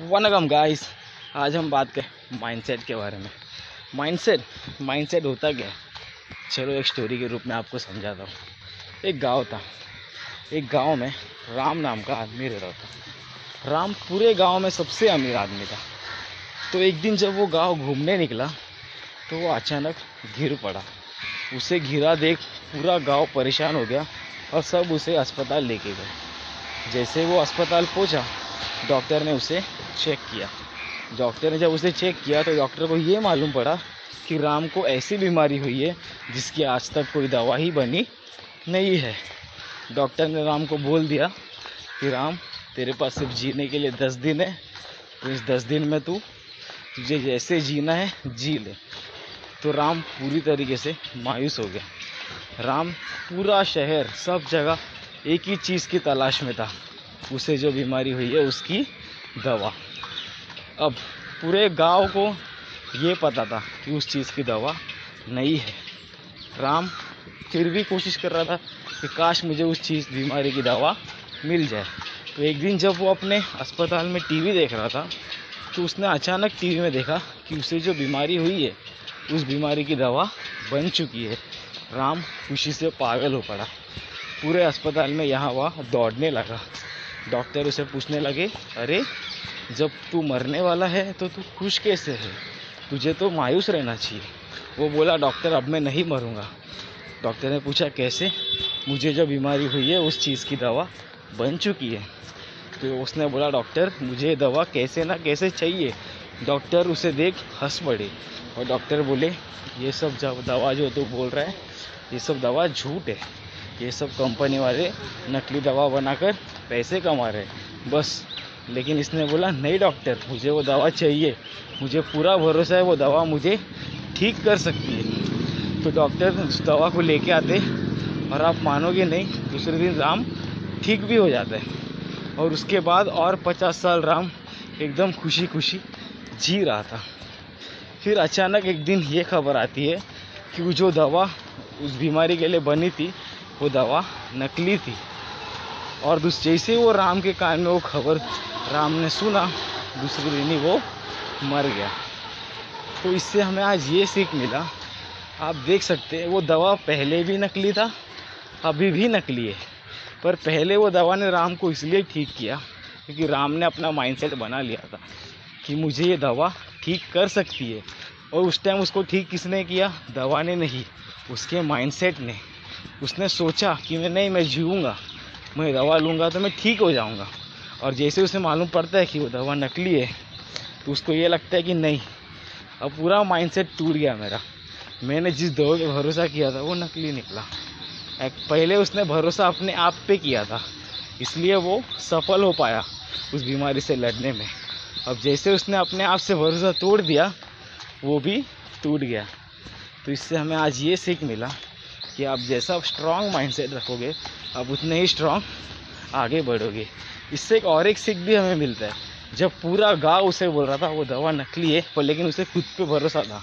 Vanakkam guys आज हम बात करें माइंडसेट के बारे में। माइंडसेट माइंडसेट होता क्या है? चलो एक स्टोरी के रूप में आपको समझाता हूँ। एक गाँव था। एक गाँव में राम नाम का आदमी रह रहा था। राम पूरे गाँव में सबसे अमीर आदमी था। तो एक दिन जब वो गाँव घूमने निकला तो वो अचानक गिर पड़ा। उसे घिरा देख पूरा गाँव परेशान हो गया और सब उसे अस्पताल लेके गए। जैसे वो अस्पताल पहुँचा डॉक्टर ने उसे चेक किया। डॉक्टर ने जब उसे चेक किया तो डॉक्टर को ये मालूम पड़ा कि राम को ऐसी बीमारी हुई है जिसकी आज तक कोई दवा ही बनी नहीं है। डॉक्टर ने राम को बोल दिया कि राम, तेरे पास सिर्फ़ जीने के लिए दस दिन है तो इस दस दिन में तू तुझे जैसे जीना है, जी ले। तो राम पूरी तरीके से मायूस हो गया। राम पूरा शहर, सब जगह एक ही चीज़ की तलाश में था। उसे जो बीमारी हुई है, उसकी दवा। अब पूरे गाँव को ये पता था कि उस चीज़ की दवा नहीं है। राम फिर भी कोशिश कर रहा था कि काश मुझे उस चीज़, बीमारी की दवा मिल जाए। तो एक दिन जब वो अपने अस्पताल में टीवी देख रहा था तो उसने अचानक टीवी में देखा कि उसे जो बीमारी हुई है, उस बीमारी की दवा बन चुकी है। राम खुशी से पागल हो पड़ा। पूरे अस्पताल में यहाँ वहाँ दौड़ने लगा। डॉक्टर उसे पूछने लगे, अरे, जब तू मरने वाला है तो तू खुश कैसे है? तुझे तो मायूस रहना चाहिए। वो बोला, डॉक्टर, अब मैं नहीं मरूँगा। डॉक्टर ने पूछा, कैसे? मुझे जो बीमारी हुई है, उस चीज़ की दवा बन चुकी है। तो उसने बोला, डॉक्टर, मुझे दवा कैसे ना कैसे चाहिए? डॉक्टर उसे देख हंस पड़े। और डॉक्टर बोले, ये सब जब दवा जो तू बोल रहा है, ये सब दवा झूठ है। ये सब कंपनी वाले नकली दवा बनाकर पैसे कमा रहे। बस। लेकिन इसने बोला, नहीं डॉक्टर मुझे वो दवा चाहिए। मुझे पूरा भरोसा है, वो दवा मुझे ठीक कर सकती है। तो डॉक्टर उस दवा को लेके आते और आप मानोगे नहीं, दूसरे दिन राम ठीक भी हो जाता है। और उसके बाद और पचास साल राम एकदम खुशी खुशी जी रहा था। फिर अचानक एक दिन ये खबर आती है कि वो जो दवा उस बीमारी के लिए बनी थी, वो दवा नकली थी। और जैसे वो राम के कान में वो खबर राम ने सुना, दूसरे दिन ही वो मर गया। तो इससे हमें आज ये सीख मिला, आप देख सकते हैं, वो दवा पहले भी नकली था, अभी भी नकली है। पर पहले वो दवा ने राम को इसलिए ठीक किया, क्योंकि राम ने अपना माइंडसेट बना लिया था, कि मुझे ये दवा ठीक कर सकती है। और उस टाइम उसको ठीक किसने किया? दवा ने नहीं, उसके माइंडसेट ने। उसने सोचा कि मैं, नहीं, मैं जीऊँगा। मैं दवा लूँगा तो मैं ठीक हो जाऊँगा। और जैसे उसे मालूम पड़ता है कि वो दवा नकली है तो उसको ये लगता है कि नहीं, अब पूरा माइंडसेट टूट गया मेरा। मैंने जिस दवा पे भरोसा किया था, वो नकली निकला। पहले उसने भरोसा अपने आप पे किया था, इसलिए वो सफल हो पाया उस बीमारी से लड़ने में। अब जैसे उसने अपने आप से भरोसा तोड़ दिया, वो भी टूट गया। तो इससे हमें आज ये सीख मिला कि आप जैसा स्ट्रॉन्ग माइंडसेट रखोगे, आप उतने ही स्ट्रांग आगे बढ़ोगे। इससे एक और एक सीख भी हमें मिलता है। जब पूरा गाँव उसे बोल रहा था, वो दवा नकली है, पर लेकिन उसे खुद पे भरोसा था।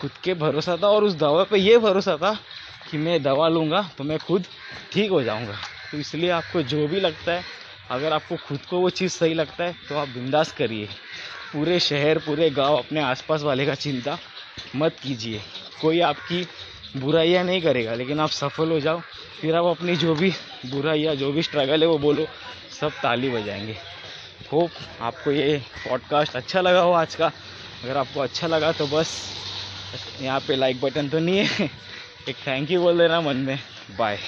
खुद के भरोसा था और उस दवा पे ये भरोसा था कि मैं दवा लूँगा तो मैं खुद ठीक हो जाऊँगा। तो इसलिए आपको जो भी लगता है, अगर आपको खुद को वो चीज़ सही लगता है तो आप बिंदास करिए। पूरे शहर, पूरे गाँव अपने आसपास वाले का चिंता मत कीजिए। कोई आपकी बुराइयाँ नहीं करेगा, लेकिन आप सफल हो जाओ। फिर आप अपनी जो भी बुराइयाँ, जो भी स्ट्रगल है, वो बोलो, सब ताली बजाएँगे। होप आपको ये पॉडकास्ट अच्छा लगा हो आज का। अगर आपको अच्छा लगा तो बस यहाँ पे लाइक बटन तो नहीं है। एक थैंक यू बोल देना मन में। बाय